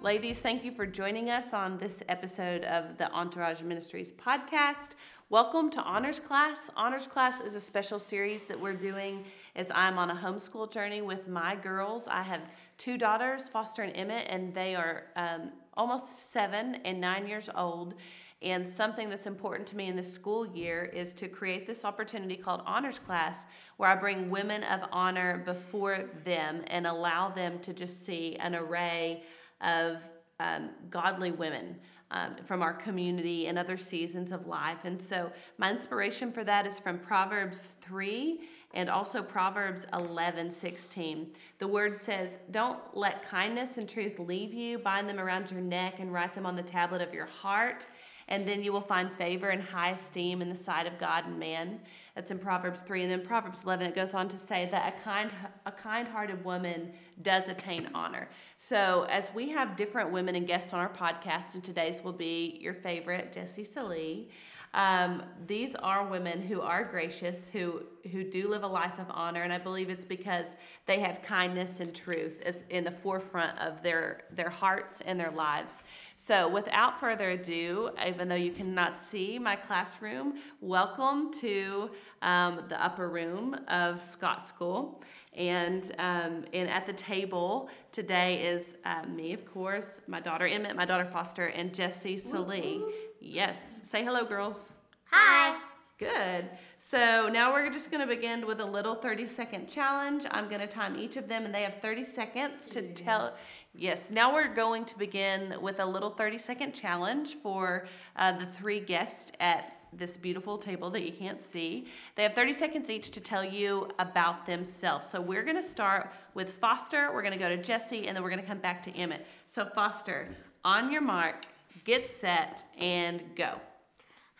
Ladies, thank you for joining us on this episode of the Entourage Ministries podcast. Welcome to Honors Class. Honors Class is a special series that we're doing as I'm on a homeschool journey with my girls. I have two daughters, Foster and Emmett, and they are um, almost seven and nine years old. And something that's important to me in this school year is to create this opportunity called Honors Class, where I bring women of honor before them and allow them to just see an array of um, godly women um, from our community and other seasons of life. And so, my inspiration for that is from Proverbs 3 and also Proverbs 11 16. The word says, Don't let kindness and truth leave you, bind them around your neck and write them on the tablet of your heart and then you will find favor and high esteem in the sight of God and man. That's in Proverbs 3. And then Proverbs 11, it goes on to say that a kind, a kind-hearted woman does attain honor. So as we have different women and guests on our podcast, and today's will be your favorite, Jesse Salee. Um, these are women who are gracious, who who do live a life of honor, and I believe it's because they have kindness and truth as in the forefront of their their hearts and their lives. So, without further ado, even though you cannot see my classroom, welcome to um, the upper room of Scott School. And um, and at the table today is uh, me, of course, my daughter Emmett, my daughter Foster, and Jesse Salee. Yes. Say hello, girls. Hi. Good. So now we're just going to begin with a little 30 second challenge. I'm going to time each of them, and they have 30 seconds to tell. Yes, now we're going to begin with a little 30 second challenge for uh, the three guests at this beautiful table that you can't see. They have 30 seconds each to tell you about themselves. So we're going to start with Foster, we're going to go to Jesse, and then we're going to come back to Emmett. So, Foster, on your mark, get set, and go.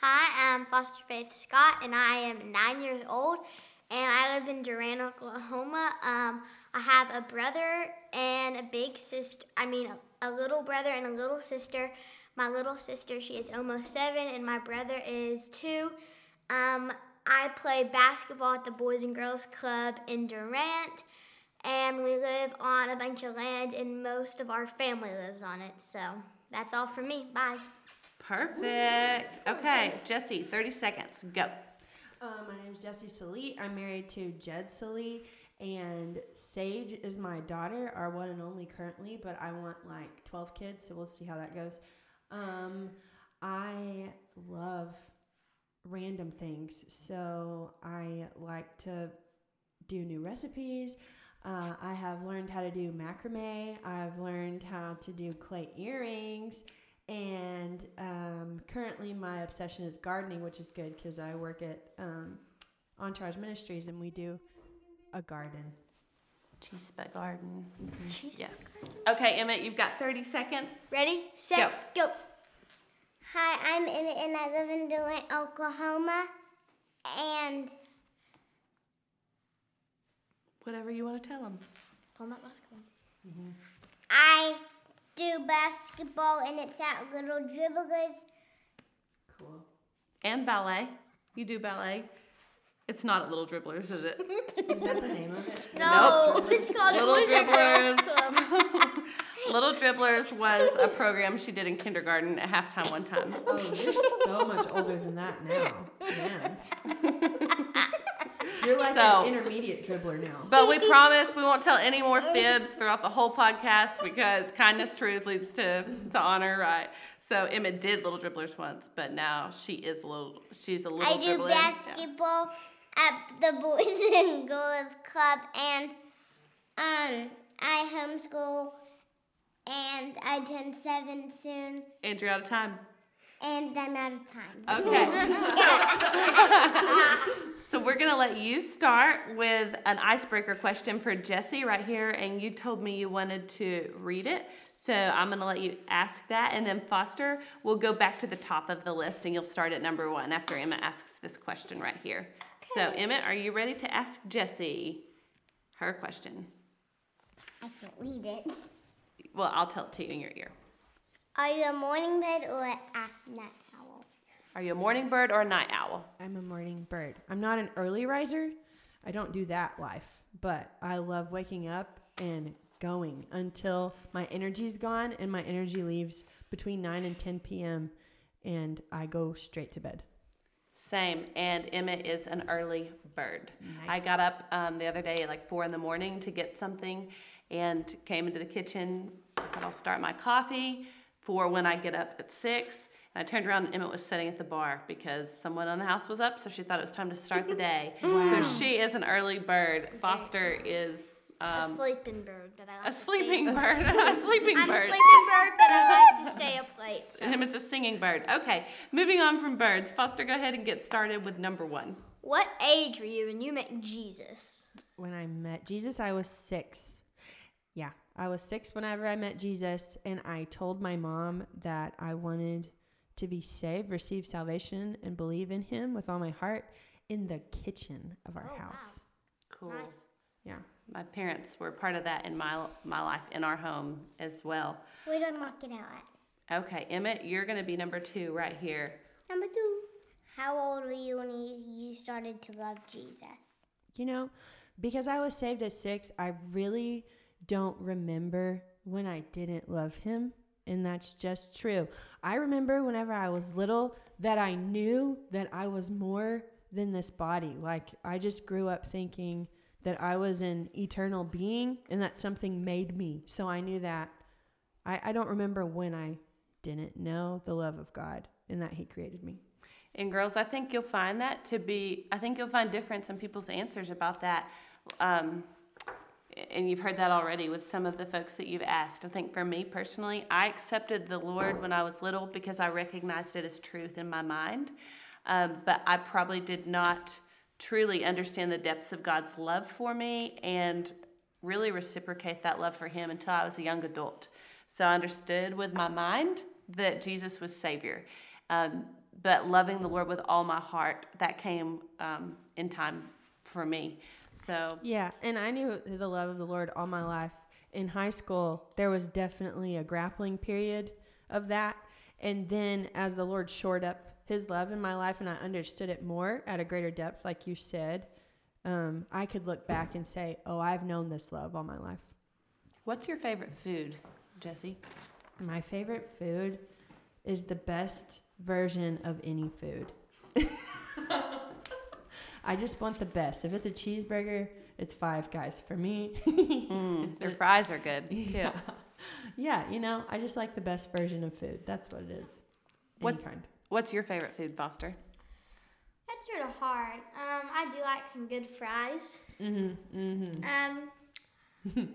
Hi, I'm Foster Faith Scott, and I am nine years old, and I live in Durant, Oklahoma. Um, I have a brother and a big sister. I mean, a, a little brother and a little sister. My little sister, she is almost seven, and my brother is two. Um, I play basketball at the Boys and Girls Club in Durant, and we live on a bunch of land, and most of our family lives on it. So. That's all from me. Bye. Perfect. Okay, Jesse, 30 seconds. Go. Uh, my name is Jesse Salee. I'm married to Jed Salee, and Sage is my daughter, our one and only currently, but I want like 12 kids, so we'll see how that goes. Um, I love random things, so I like to do new recipes. Uh, I have learned how to do macrame. I've learned how to do clay earrings. And um, currently, my obsession is gardening, which is good because I work at um, Entourage Ministries and we do a garden. Cheese but garden. Mm-hmm. Cheese yes. Okay, Emmett, you've got 30 seconds. Ready, set, go. go. Hi, I'm Emmett and I live in Durant, Oklahoma. And Whatever you want to tell them. Tell them about basketball. Mm-hmm. I do basketball and it's at Little Dribblers. Cool. And ballet. You do ballet. It's not at Little Dribblers, is it? is that the name of it? No, nope. it's called Little Dribblers. Little Dribblers was a program she did in kindergarten at halftime one time. Oh, you're so much older than that now. Man. You're like so, an intermediate dribbler now. But we promise we won't tell any more fibs throughout the whole podcast because kindness, truth leads to, to honor, right? So Emma did little dribblers once, but now she is a little. She's a little. I do dribbler. basketball yeah. at the Boys and Girls Club, and um, I homeschool, and I turn seven soon. And you're out of time. and I'm out of time. Okay. so we're going to let you start with an icebreaker question for Jesse right here. And you told me you wanted to read it. So I'm going to let you ask that. And then Foster we'll go back to the top of the list and you'll start at number one after Emma asks this question right here. So, Emmett, are you ready to ask Jesse her question? I can't read it. Well, I'll tell it to you in your ear. Are you a morning bird or a night? Are you a morning bird or a night owl? I'm a morning bird. I'm not an early riser. I don't do that life, but I love waking up and going until my energy's gone and my energy leaves between 9 and 10 p.m. and I go straight to bed. Same. And Emmett is an early bird. Nice. I got up um, the other day at like four in the morning to get something and came into the kitchen. I thought I'll start my coffee for when I get up at six. And I turned around and Emmett was sitting at the bar because someone on the house was up, so she thought it was time to start the day. So she is an early bird. Foster is a um, sleeping bird, but I like a to stay sleeping up- bird. a sleeping I'm a sleeping bird, but I like to stay up late. so. And Emmett's a singing bird. Okay, moving on from birds. Foster, go ahead and get started with number one. What age were you when you met Jesus? When I met Jesus, I was six. Yeah, I was six whenever I met Jesus, and I told my mom that I wanted to be saved, receive salvation, and believe in Him with all my heart in the kitchen of our Oh, wow. house. Cool. Nice. Yeah. My parents were part of that in my my life in our home as well. Where do I mark it out at? Okay, Emmett, you're going to be number two right here. Number two. How old were you when you, you started to love Jesus? You know, because I was saved at six, I really don't remember when I didn't love him. And that's just true. I remember whenever I was little that I knew that I was more than this body. Like, I just grew up thinking that I was an eternal being and that something made me. So I knew that. I, I don't remember when I didn't know the love of God and that He created me. And girls, I think you'll find that to be, I think you'll find difference in people's answers about that. Um, and you've heard that already with some of the folks that you've asked. I think for me personally, I accepted the Lord when I was little because I recognized it as truth in my mind. Um, but I probably did not truly understand the depths of God's love for me and really reciprocate that love for Him until I was a young adult. So I understood with my mind that Jesus was Savior. Um, but loving the Lord with all my heart, that came um, in time for me. So, Yeah, and I knew the love of the Lord all my life. In high school, there was definitely a grappling period of that. And then as the Lord shored up his love in my life and I understood it more at a greater depth, like you said, um, I could look back and say, oh, I've known this love all my life. what's your favorite food, Jesse? My favorite food is the best version of any food. I just want the best. If it's a cheeseburger, it's five guys for me. Mm, their fries are good too. Yeah. yeah, you know, I just like the best version of food. That's what it is. What- kind. What's your favorite food, Foster? That's sort of hard. Um, I do like some good fries. Mm-hmm. Mm-hmm. Um,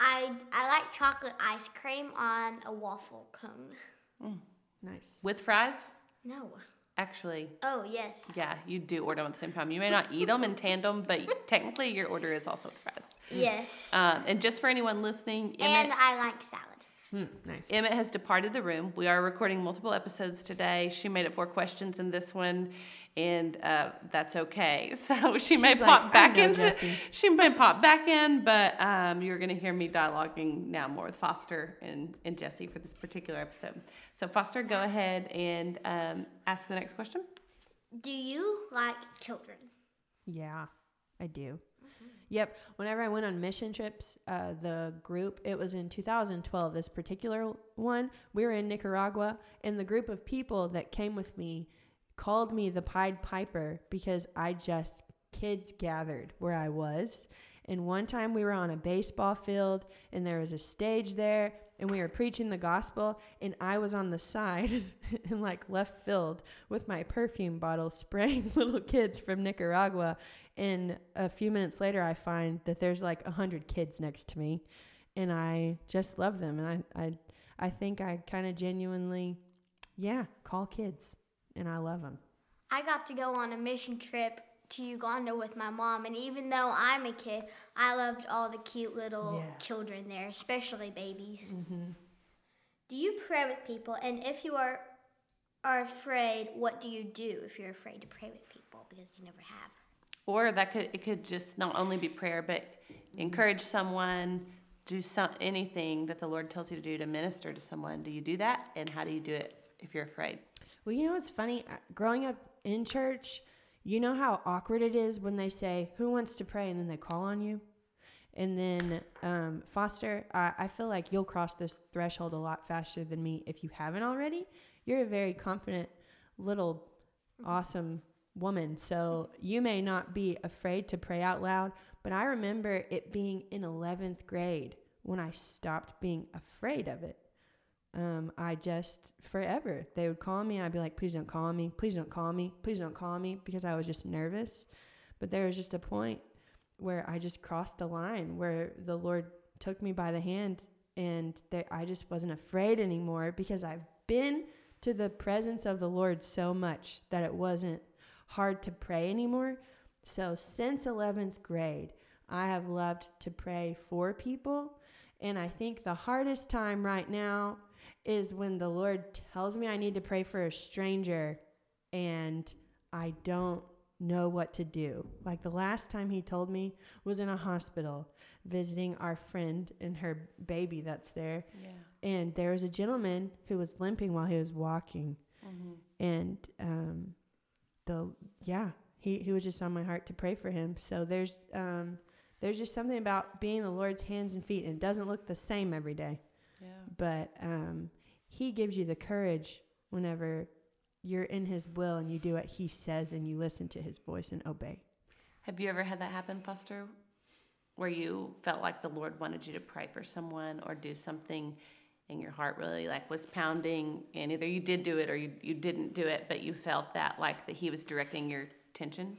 I I like chocolate ice cream on a waffle cone. Nice. With fries? No. Actually, Oh yes. yeah, you do order them at the same time. You may not eat them in tandem, but technically your order is also with fries. Yes. Um, and just for anyone listening, and I like salad. Mm, nice. Emmett has departed the room. We are recording multiple episodes today. She made it four questions in this one, and uh, that's okay. So she may like, pop back in. Jesse." She may pop back in, but um, you're going to hear me dialoguing now more with Foster and, and Jesse for this particular episode. So Foster, go ahead and um, ask the next question. Do you like children? Yeah, I do. Yep. Whenever I went on mission trips, uh, the group, it was in 2012, this particular one, we were in Nicaragua, and the group of people that came with me called me the Pied Piper because I just, kids gathered where I was. And one time we were on a baseball field, and there was a stage there, and we were preaching the gospel, and I was on the side and like left field with my perfume bottle spraying little kids from Nicaragua. And a few minutes later, I find that there's like a hundred kids next to me, and I just love them. And I, I, I think I kind of genuinely yeah, call kids, and I love them. I got to go on a mission trip to Uganda with my mom, and even though I'm a kid, I loved all the cute little Yeah. children there, especially babies. Mm-hmm. Do you pray with people? And if you are are afraid, what do you do if you're afraid to pray with people because you never have? Or that could it could just not only be prayer, but encourage someone, do some anything that the Lord tells you to do to minister to someone. Do you do that? And how do you do it if you're afraid? Well, you know what's funny? Uh, Growing up in church, you know how awkward it is when they say, Who wants to pray? and then they call on you? And then, um, Foster, I, I feel like you'll cross this threshold a lot faster than me if you haven't already. You're a very confident, little, awesome woman. So you may not be afraid to pray out loud, but I remember it being in 11th grade when I stopped being afraid of it um, I just forever they would call me. I'd be like, please don't call me, please don't call me, please don't call me because I was just nervous. But there was just a point where I just crossed the line where the Lord took me by the hand and that I just wasn't afraid anymore because I've been to the presence of the Lord so much that it wasn't hard to pray anymore. So since 11th grade, I have loved to pray for people. And I think the hardest time right now is when the Lord tells me I need to pray for a stranger and I don't know what to do. Like the last time he told me was in a hospital visiting our friend and her baby that's there. Yeah. And there was a gentleman who was limping while he was walking. And um, the yeah, he, he was just on my heart to pray for him. So there's um, there's just something about being the Lord's hands and feet, and it doesn't look the same every day Yeah. but um, he gives you the courage whenever you're in his will and you do what he says and you listen to his voice and obey. Have you ever had that happen, Foster? Where you felt like the Lord wanted you to pray for someone or do something and your heart really like was pounding and either you did do it or you, you didn't do it, but you felt that like that he was directing your attention?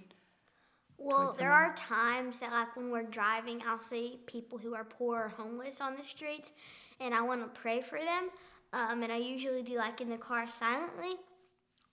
Well, there are times that, like, when we're driving, I'll see people who are poor or homeless on the streets, and I want to pray for them. Um, and I usually do, like, in the car silently.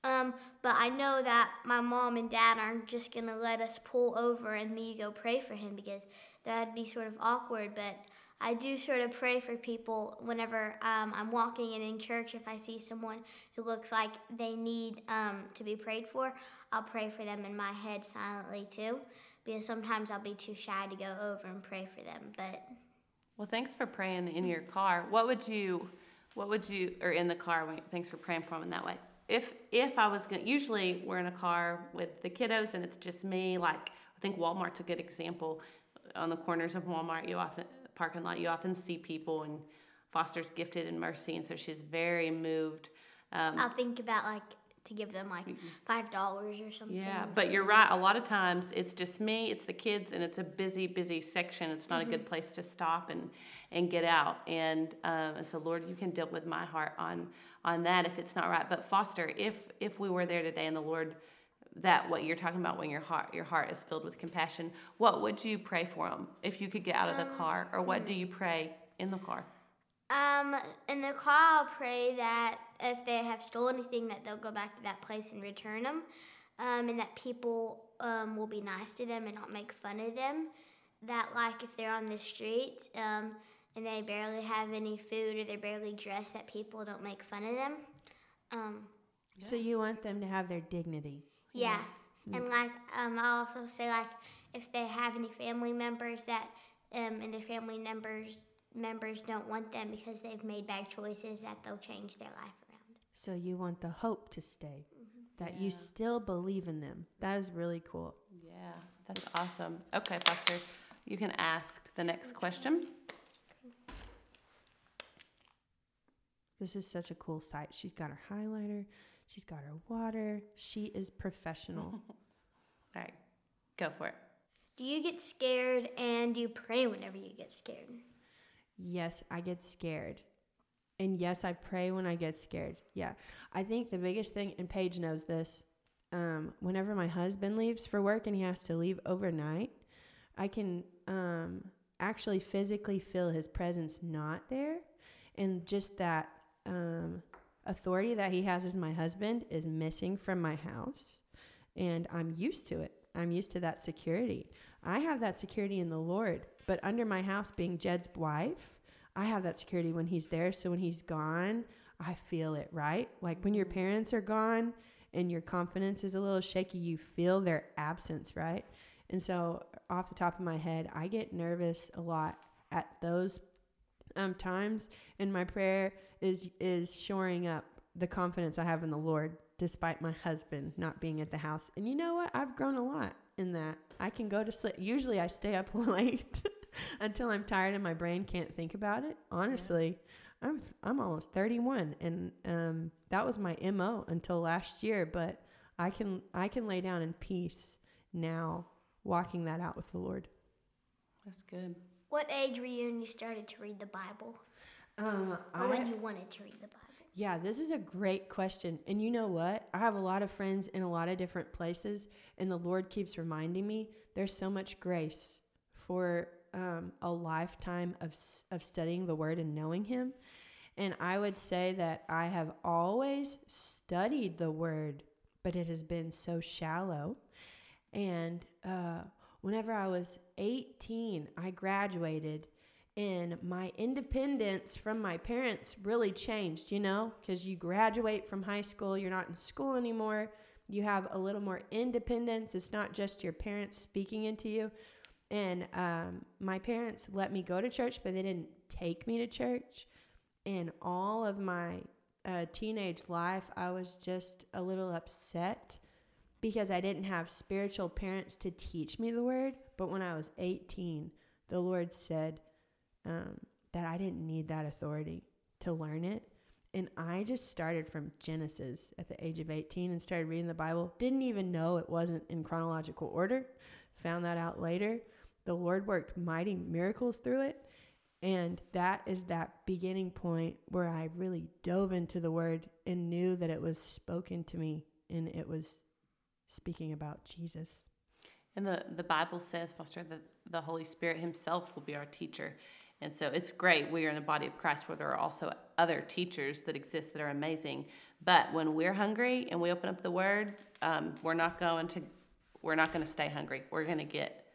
Um, but I know that my mom and dad aren't just going to let us pull over and me go pray for him because that'd be sort of awkward. But I do sort of pray for people whenever um, I'm walking and in church. If I see someone who looks like they need um, to be prayed for, I'll pray for them in my head silently too, because sometimes I'll be too shy to go over and pray for them. But Well, thanks for praying in your car. What would you, what would you, or in the car? when- Thanks for praying for them in that way. If if I was gonna, usually we're in a car with the kiddos and it's just me. Like I think Walmart's a good example. On the corners of Walmart, you often parking lot, you often see people, and Foster's gifted in mercy, and so she's very moved. Um, I'll think about like to give them like five dollars or something. Yeah, but you're right. A lot of times it's just me, it's the kids, and it's a busy, busy section. It's not a mm-hmm. good place to stop and and get out. And um, and so, Lord, you can deal with my heart on on that if it's not right. But Foster, if if we were there today and the Lord that what you're talking about when your heart your heart is filled with compassion, what would you pray for them if you could get out of the um, car, or what hmm. do you pray in the car? Um, in the car, I'll pray that if they have stolen anything, that they'll go back to that place and return them, um, and that people um, will be nice to them and not make fun of them. That like if they're on the street um, and they barely have any food or they're barely dressed, that people don't make fun of them. Um, So you want them to have their dignity. yeah. And like um, I'll also say like if they have any family members that um, and their family members members don't want them because they've made bad choices, that they'll change their life around. So you want the hope to stay, mm-hmm. that you still believe in them. That is really cool. Yeah, that's awesome. Okay, Foster, you can ask the next question. This is such a cool sight. She's got her highlighter, she's got her water. She is professional. All right, go for it. Do you get scared and do you pray whenever you get scared? Yes, I get scared. And yes, I pray when I get scared. Yeah. I think the biggest thing, and Paige knows this, um, whenever my husband leaves for work and he has to leave overnight, I can um, actually physically feel his presence not there. And just that um, authority that he has as my husband is missing from my house. And I'm used to it. I'm used to that security. I have that security in the Lord, but under my house being Jed's wife, I have that security when he's there. So when he's gone, I feel it, right? Like when your parents are gone and your confidence is a little shaky, you feel their absence, right? And so, off the top of my head, I get nervous a lot at those um, times, and my prayer is is shoring up the confidence I have in the Lord, despite my husband not being at the house. And you know what? I've grown a lot in that. I can go to sleep. Usually, I stay up late until I'm tired and my brain can't think about it. Honestly, yeah. I'm I'm almost 31, and um, that was my mo until last year. But I can I can lay down in peace now walking that out with the Lord. That's good. What age were you when you started to read the Bible? Um, or I, when you wanted to read the Bible? Yeah, this is a great question. And you know what? I have a lot of friends in a lot of different places, and the Lord keeps reminding me there's so much grace for um, a lifetime of, of studying the Word and knowing Him. And I would say that I have always studied the Word, but it has been so shallow. And uh, whenever I was 18, I graduated, and my independence from my parents really changed, you know, because you graduate from high school, you're not in school anymore. You have a little more independence. It's not just your parents speaking into you. And um, my parents let me go to church, but they didn't take me to church. And all of my uh, teenage life, I was just a little upset because I didn't have spiritual parents to teach me the word. But when I was 18, the Lord said um, that I didn't need that authority to learn it. And I just started from Genesis at the age of 18 and started reading the Bible. Didn't even know it wasn't in chronological order. Found that out later. The Lord worked mighty miracles through it. And that is that beginning point where I really dove into the word and knew that it was spoken to me and it was speaking about Jesus. And the, the Bible says, Foster, that the Holy Spirit Himself will be our teacher. And so it's great. We are in the body of Christ where there are also other teachers that exist that are amazing. But when we're hungry and we open up the Word, um, we're not going to we're not going to stay hungry. We're going to get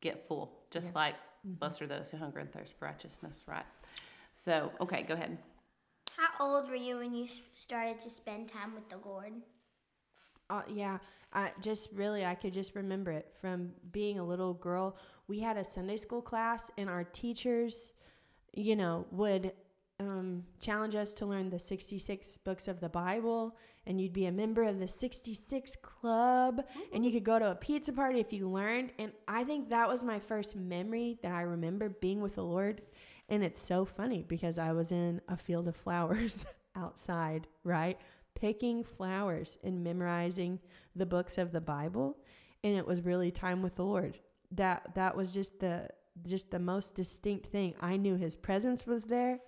get full, just yeah. like mm-hmm. blessed are those who hunger and thirst for righteousness, right? So, okay, go ahead. How old were you when you started to spend time with the Lord? Uh, yeah, I just really I could just remember it from being a little girl. We had a Sunday school class, and our teachers, you know, would um, challenge us to learn the 66 books of the Bible, and you'd be a member of the 66 club, and you could go to a pizza party if you learned. And I think that was my first memory that I remember being with the Lord. And it's so funny because I was in a field of flowers outside, right? picking flowers and memorizing the books of the Bible and it was really time with the Lord. That that was just the just the most distinct thing. I knew his presence was there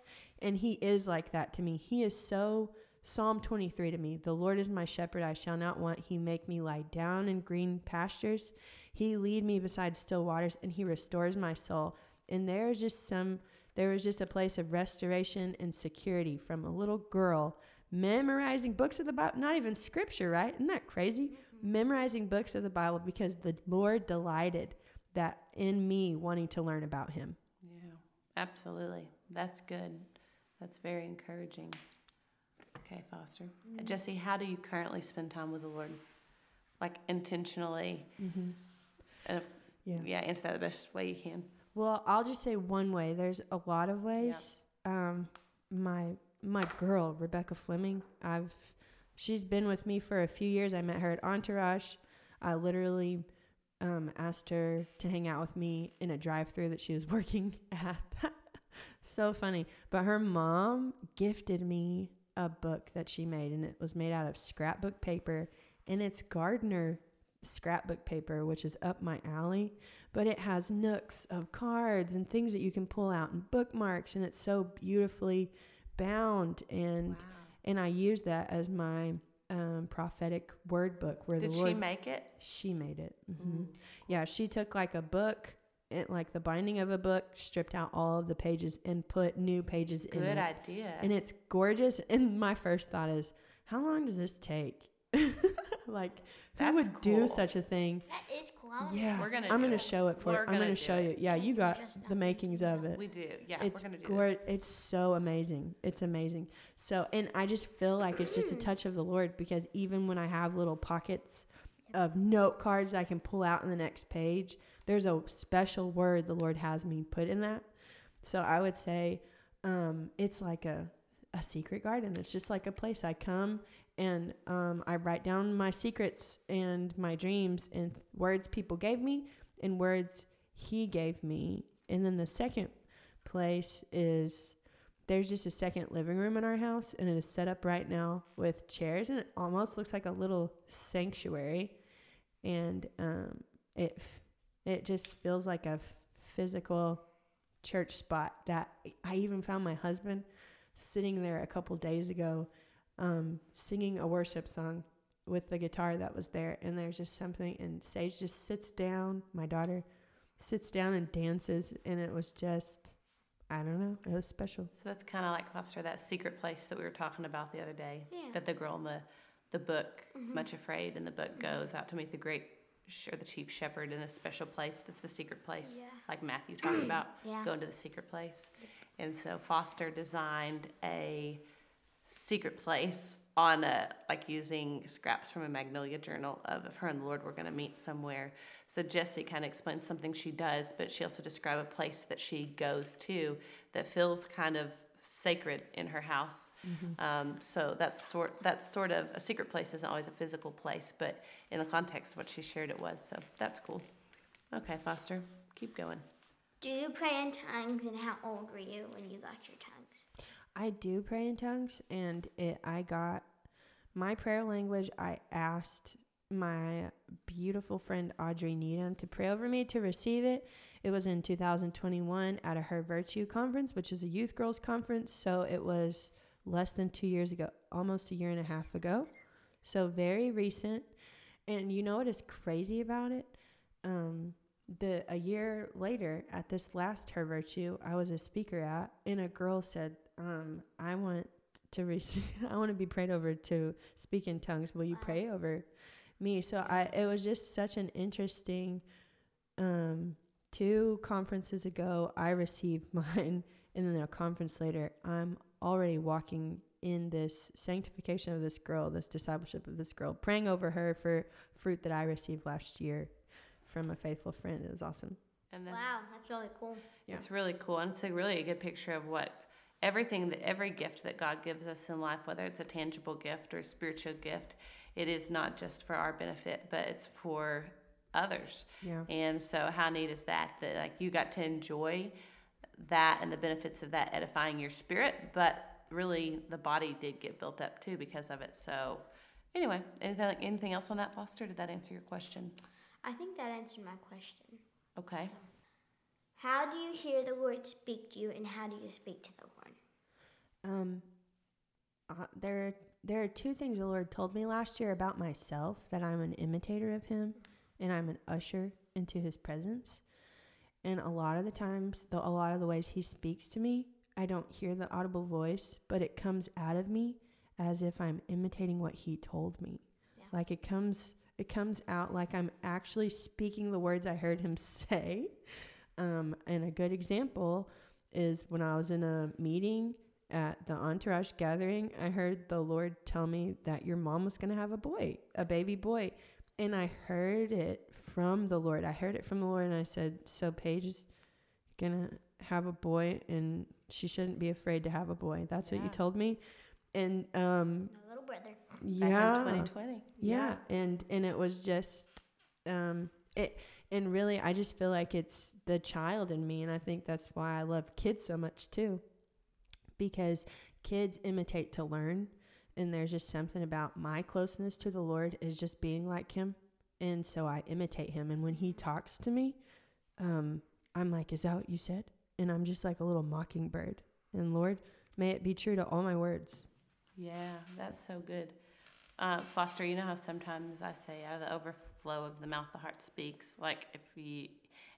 and he is like that to me. He is so Psalm 23 to me. The Lord is my shepherd, I shall not want. He make me lie down in green pastures. He lead me beside still waters and he restores my soul. And there is just some there was just a place of restoration and security from a little girl memorizing books of the Bible, not even scripture, right? Isn't that crazy? Mm-hmm. Memorizing books of the Bible because the Lord delighted that in me wanting to learn about him. Yeah, absolutely. That's good. That's very encouraging. Okay, Foster. Mm-hmm. Jesse, how do you currently spend time with the Lord? Like intentionally? Mm-hmm. If, yeah. yeah, answer that the best way you can. Well, I'll just say one way. There's a lot of ways. Yeah. Um, my my girl Rebecca Fleming. I've she's been with me for a few years. I met her at Entourage. I literally um, asked her to hang out with me in a drive-through that she was working at. So funny. But her mom gifted me a book that she made, and it was made out of scrapbook paper, and it's Gardner scrapbook paper, which is up my alley. But it has nooks of cards and things that you can pull out and bookmarks, and it's so beautifully bound and wow. and I use that as my um, prophetic word book where Did the Lord she make it? She made it. Mm-hmm. Mm. Yeah, she took like a book it, like the binding of a book, stripped out all of the pages and put new pages in Good idea. And it's gorgeous. And my first thought is, how long does this take? like, who That's would do such a thing? That is cool. Yeah, We're gonna I'm do gonna it. show it for. We're I'm gonna gonna show it. you. Yeah, you got the makings of it. we do. Yeah, it's we're gonna do gorgeous. this. It's so amazing. It's amazing. So, and I just feel like it's just a mm. touch of the Lord because even when I have little pockets of note cards I can pull out in the next page, there's a special word the Lord has me put in that. So I would say um, it's like a a secret garden. It's just like a place I come and um, I write down my secrets and my dreams and words people gave me and words He gave me. And then the second place is there's just a second living room in our house and it is set up right now with chairs and it almost looks like a little sanctuary and um, it it just feels like a physical church spot that I even found my husband sitting there a couple days ago um, singing a worship song with the guitar that was there and there's just something and Sage just sits down my daughter sits down and dances and it was just I don't know it was special So that's kind of like Foster, that secret place that we were talking about the other day. Yeah. That the girl in the the book, Mhm. Much Afraid, in the book goes out to meet the great sh- or the chief shepherd in this special place. That's the secret place, Yeah. like Matthew talked about. Yeah. Go into the secret place, and so Foster designed a secret place on a like using scraps from a magnolia journal of if her and the lord were going to meet somewhere so jesse kind of explains something she does but she also described a place that she goes to that feels kind of sacred in her house um, so that's sort that's sort of a secret place isn't always a physical place but in the context of what she shared it was so that's cool okay Foster, keep going Do you pray in tongues and how old were you when you got your tongues? I do pray in tongues, and it, I got my prayer language. I asked my beautiful friend Audrey Needham to pray over me to receive it. It was in 2021 at a Her Virtue conference, which is a youth girls conference. So it was less than two years ago, almost a year and a half ago. So very recent. And you know what is crazy about it? Um, the a year later at this last her virtue i was a speaker at and a girl said um i want to receive i want to be prayed over to speak in tongues will you pray over me so i it was just such an interesting um two conferences ago i received mine and then a conference later i'm already walking in this sanctification of this girl this discipleship of this girl praying over her for fruit that i received last year from a faithful friend. It was awesome. and that's Wow, that's really cool. Yeah. It's really cool, and it's a really a good picture of what everything that every gift that God gives us in life, whether it's a tangible gift or a spiritual gift, it is not just for our benefit, but it's for others. Yeah. And so, how neat is that? That like you got to enjoy that and the benefits of that edifying your spirit, but really the body did get built up too because of it. So, anyway, anything anything else on that, Foster? Did that answer your question? I think that answered my question. Okay. How do you hear the Lord speak to you, and how do you speak to the Lord? Um, uh, there, there are two things the Lord told me last year about myself that I'm an imitator of Him, and I'm an usher into His presence. And a lot of the times, the, a lot of the ways He speaks to me, I don't hear the audible voice, but it comes out of me as if I'm imitating what He told me. Yeah. Like it comes, it comes out like I'm actually speaking the words I heard Him say. Um, and a good example is when I was in a meeting at the entourage gathering, I heard the Lord tell me that your mom was going to have a boy, a baby boy. And I heard it from the Lord. I heard it from the Lord, and I said, So Paige is going to have a boy, and she shouldn't be afraid to have a boy. That's what you told me. And um, My little brother. Yeah, in 2020. yeah, and and it was just um it and really I just feel like it's the child in me and I think that's why I love kids so much too. Because kids imitate to learn and there's just something about my closeness to the Lord is just being like him and so I imitate him and when he talks to me um I'm like is that what you said? And I'm just like a little mockingbird. And Lord, may it be true to all my words. Yeah, that's so good. Uh, Foster, you know how sometimes I say, out of the overflow of the mouth, the heart speaks. Like if you,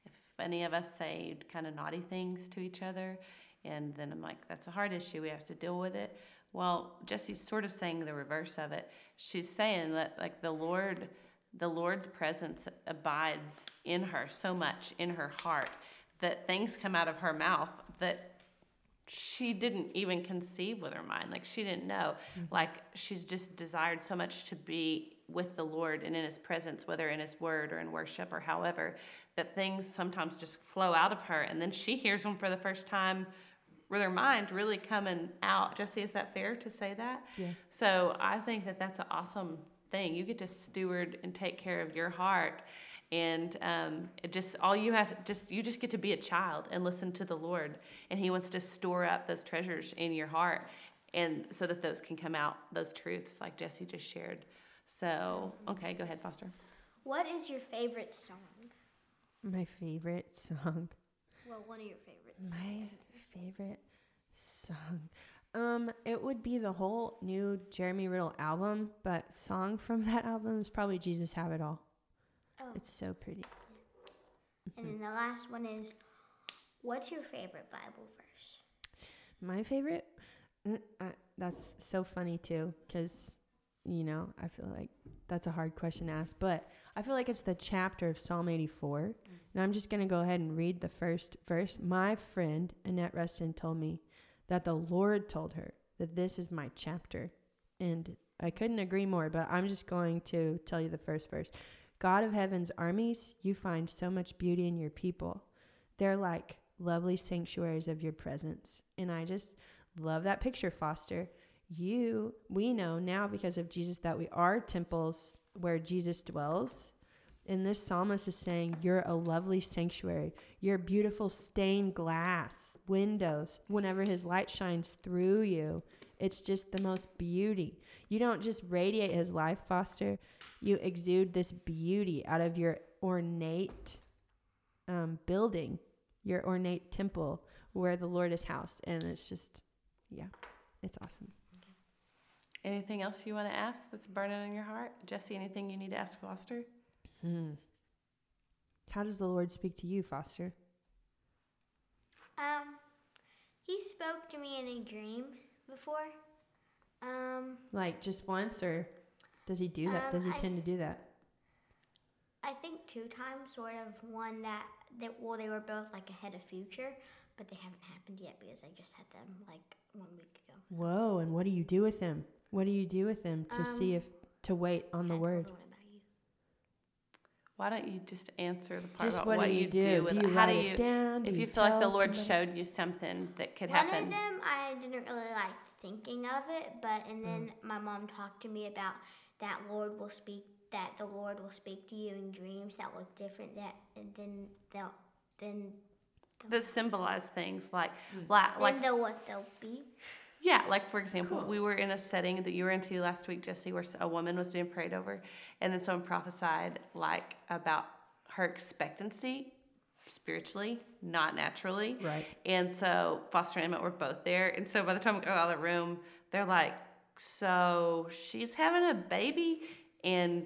if any of us say kind of naughty things to each other. And then I'm like, that's a hard issue. We have to deal with it. Well, Jesse's sort of saying the reverse of it. She's saying that like the Lord, the Lord's presence abides in her so much in her heart that things come out of her mouth that she didn't even conceive with her mind. Like she didn't know. Mm-hmm. Like she's just desired so much to be with the Lord and in his presence, whether in his word or in worship or however, that things sometimes just flow out of her. And then she hears them for the first time with her mind really coming out. Jesse, is that fair to say that? Yeah. So I think that that's an awesome thing. You get to steward and take care of your heart and um, just all you have to just you just get to be a child and listen to the lord and he wants to store up those treasures in your heart and so that those can come out those truths like jesse just shared so okay go ahead foster what is your favorite song my favorite song well one of your favorites my favorite song um it would be the whole new jeremy riddle album but song from that album is probably jesus have it all Oh. It's so pretty. And then the last one is what's your favorite Bible verse? My favorite? Uh, that's so funny too, because, you know, I feel like that's a hard question to ask. But I feel like it's the chapter of Psalm 84. Mm-hmm. And I'm just going to go ahead and read the first verse. My friend, Annette Rustin, told me that the Lord told her that this is my chapter. And I couldn't agree more, but I'm just going to tell you the first verse. God of heaven's armies, you find so much beauty in your people. They're like lovely sanctuaries of your presence. And I just love that picture, Foster. You, we know now because of Jesus that we are temples where Jesus dwells. And this psalmist is saying, You're a lovely sanctuary. You're beautiful stained glass, windows. Whenever his light shines through you, it's just the most beauty. You don't just radiate his life, Foster. You exude this beauty out of your ornate um, building, your ornate temple where the Lord is housed. And it's just, yeah, it's awesome. Anything else you want to ask that's burning in your heart? Jesse, anything you need to ask Foster? Hmm. How does the Lord speak to you, Foster? Um, he spoke to me in a dream before. Um, like just once, or does he do that? Um, does he I, tend to do that? I think two times, sort of. One that that well, they were both like ahead of future, but they haven't happened yet because I just had them like one week ago. So. Whoa! And what do you do with them? What do you do with them to um, see if to wait on the word? Why don't you just answer the part just about what, what you, do? do with do you How do you, down? if you, you feel like the Lord somebody? showed you something that could One happen? One of them, I didn't really like thinking of it, but and then mm. my mom talked to me about that Lord will speak, that the Lord will speak to you in dreams that look different, that and then they'll then. That symbolize things like, mm. like, like know what they'll be. Yeah, like for example, cool. we were in a setting that you were into last week, Jesse, where a woman was being prayed over, and then someone prophesied like about her expectancy spiritually, not naturally. Right. And so Foster and Emmett were both there, and so by the time we got out of the room, they're like, "So she's having a baby, and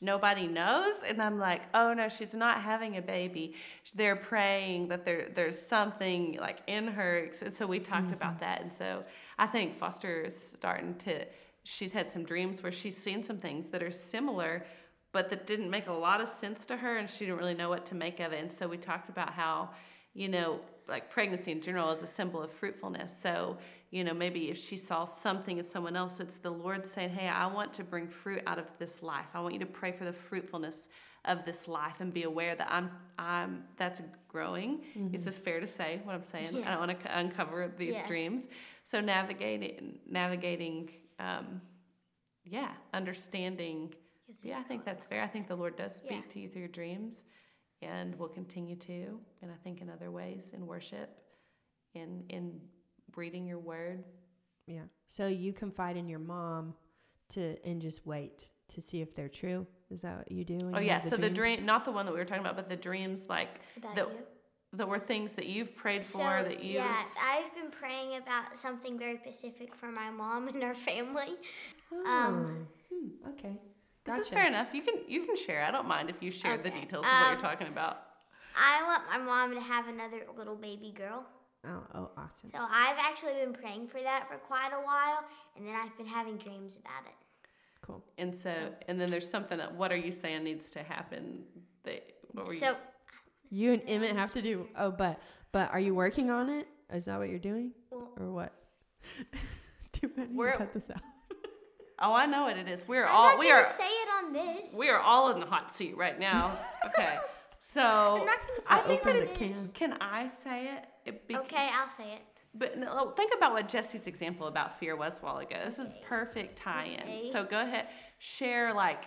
nobody knows? And i'm like oh no she's not having a baby. They're praying that there there's something like in her. And so we talked mm-hmm. about that. And so i think foster is starting to she's had some dreams where she's seen some things that are similar but that didn't make a lot of sense to her and she didn't really know what to make of it. And so we talked about how you know like pregnancy in general is a symbol of fruitfulness so you know, maybe if she saw something in someone else, it's the Lord saying, Hey, I want to bring fruit out of this life. I want you to pray for the fruitfulness of this life and be aware that I'm, I'm that's growing. Mm-hmm. Is this fair to say what I'm saying? Yeah. I don't want to uncover these yeah. dreams. So navigating, navigating, um, yeah, understanding. Yeah, I think that's fair. I think the Lord does speak yeah. to you through your dreams and will continue to. And I think in other ways in worship, in, in reading your word. Yeah. So you confide in your mom to and just wait to see if they're true. Is that what you do? Oh yeah. The so dreams? the dream, not the one that we were talking about, but the dreams like about the, you? that were things that you've prayed so, for that you. Yeah, I've been praying about something very specific for my mom and our family. Oh. Um, hmm, okay. Gotcha. This is fair enough. You can you can share. I don't mind if you share okay. the details of um, what you're um, talking about. I want my mom to have another little baby girl. Oh, oh, awesome. So I've actually been praying for that for quite a while, and then I've been having dreams about it. Cool. And so, and then there's something. that- What are you saying needs to happen? That what were you? So You and Emmett have to do. Oh, but but are you working on it? Is that what you're doing, well, or what? Too bad you cut this out. oh, I know what it is. We're I'm all not we are say it on this. we are all in the hot seat right now. Okay, so I'm not gonna I think that it's. this. Can I say it? it be- Okay, I'll say it. But no, oh, think about what Jesse's example about fear was a while ago. This is perfect tie-in. Okay. So go ahead, share like,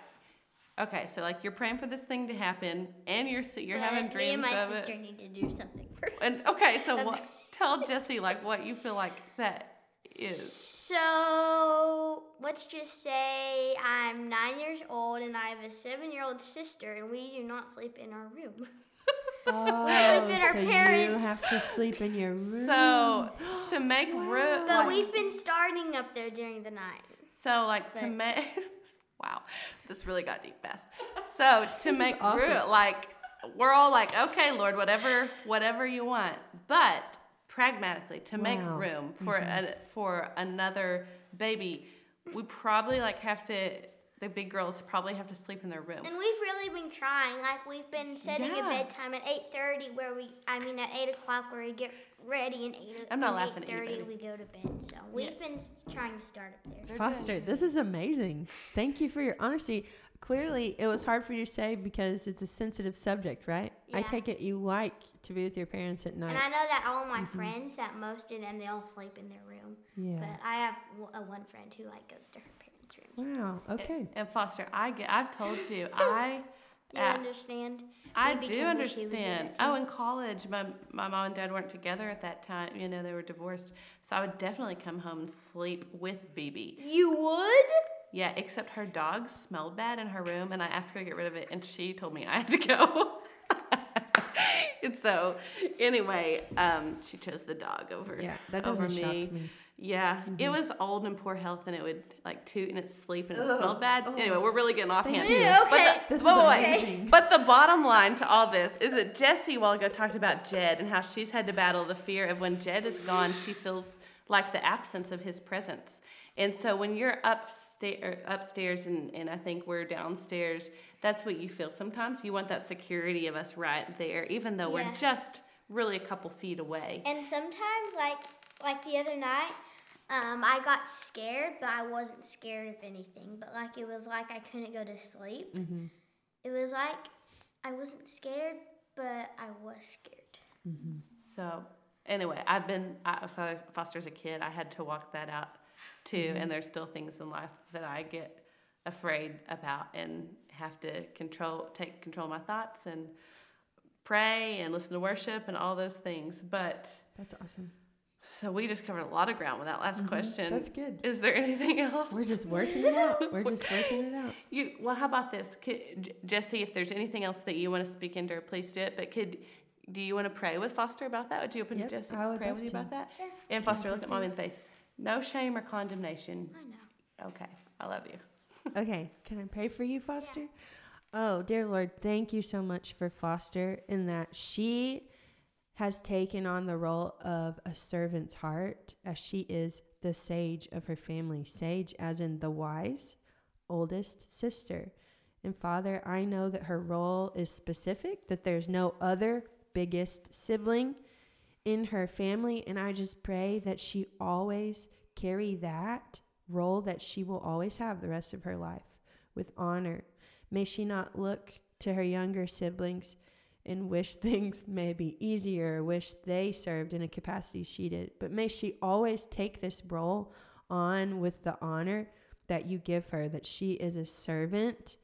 okay, so like you're praying for this thing to happen, and you're you're having But me and dreams my of sister it. need to do something first. And okay, so Okay. what? Tell Jesse like what you feel like that is. So let's just say I'm nine years old and I have a seven-year-old sister, and we do not sleep in our room. Oh, in our so you parents' have to sleep in your room. So to make room, But we've been starting up there during the night. so like to make. wow, this really got deep fast. So to is make awesome. room, like we're all like, okay, Lord, whatever, whatever you want. But pragmatically, to make room for mm-hmm. a, for another baby, we probably like have to. The big girls probably have to sleep in their room. And we've really been trying. Like we've been setting Yeah. a bedtime at eight thirty, where we, I mean, at eight o'clock, where we get ready, and eight. I'm not and laughing at 8:30 we go to bed. So we've been trying to start up there. Foster, this is amazing. Thank you for your honesty. Clearly, it was hard for you to say because it's a sensitive subject, right? I take it you like to be with your parents at night. And I know that all my friends, that most of them, they all sleep in their room. yeah. But I have w- a one friend who like goes to her parents' room. Wow. Okay. And Foster, I get. I've told you, I. You uh, understand? I Maybe do Kim wish he would do understand. Oh, in college, my my mom and dad weren't together at that time. You know, they were divorced. So I would definitely come home and sleep with BB. You would? Yeah, except her dog smelled bad in her room, and I asked her to get rid of it, and she told me I had to go. and so, anyway, um, she chose the dog over Yeah, that doesn't me. shock me. Yeah, it was old and poor health, and it would like toot in its sleep and it smelled bad. Anyway, we're really getting off Thank hand. But okay. the, This is wait, wait. amazing. But the bottom line to all this is that Jesse, a while ago, talked about Jed and how she's had to battle the fear of when Jed is gone, she feels like the absence of his presence. And so when you're upstairs, upstairs and, and I think we're downstairs, that's what you feel sometimes. You want that security of us right there, even though Yeah. we're just really a couple feet away. And sometimes, like like the other night, um, I got scared, but I wasn't scared of anything. But like it was like I couldn't go to sleep. Mm-hmm. It was like I wasn't scared, but I was scared. So anyway, I've been I, Foster as a kid. I had to walk that out too, and there's still things in life that I get afraid about and have to control, take control of my thoughts and pray and listen to worship and all those things. But That's awesome. so we just covered a lot of ground with that last question. Mm-hmm. That's good. Is there anything else? We're just working it out. We're just working it out. You well, how about this, could, J- Jesse? If there's anything else that you want to speak into, please do it. But could do you want to pray with Foster about that? Would you open Yep, Jesse I would pray with you to. about that? Sure. And Foster, look at mommy in the face. No shame or condemnation. I know. Okay, I love you. Okay, can I pray for you, Foster? Oh, dear Lord, thank you so much for Foster in that she has taken on the role of a servant's heart as she is the sage of her family. Sage, as in the wise, oldest sister. And Father, I know that her role is specific, that there's no other biggest sibling in her family. And I just pray that she always carry that role that she will always have the rest of her life with honor. May she not look to her younger siblings and wish things may be easier, wish they served in a capacity she did. But may she always take this role on with the honor that you give her, that she is a servant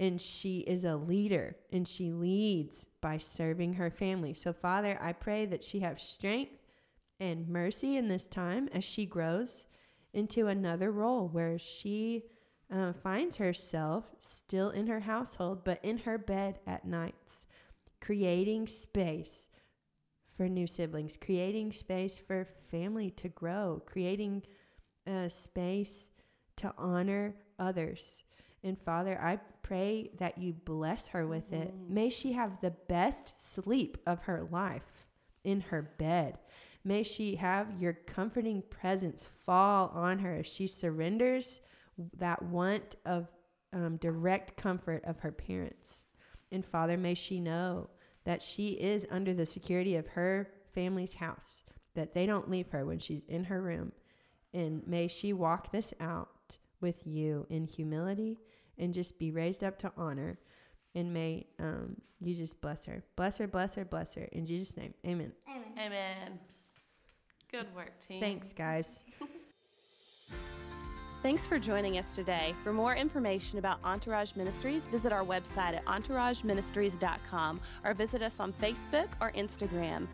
and she is a leader and she leads by serving her family. So, Father, I pray that she have strength and mercy in this time as she grows into another role where she uh, finds herself still in her household, but in her bed at nights, creating space for new siblings, creating space for family to grow, creating a space to honor others. And Father, I pray that you bless her with it. May she have the best sleep of her life in her bed. May she have your comforting presence fall on her as she surrenders that want of um, direct comfort of her parents. And Father, may she know that she is under the security of her family's house, that they don't leave her when she's in her room. And may she walk this out with you in humility and just be raised up to honor. And may um, you just bless her. Bless her, bless her, bless her. In Jesus' name, amen. Amen. Amen. Good work, team. Thanks, guys. Thanks for joining us today. For more information about Entourage Ministries, visit our website at entourageministries.com or visit us on Facebook or Instagram.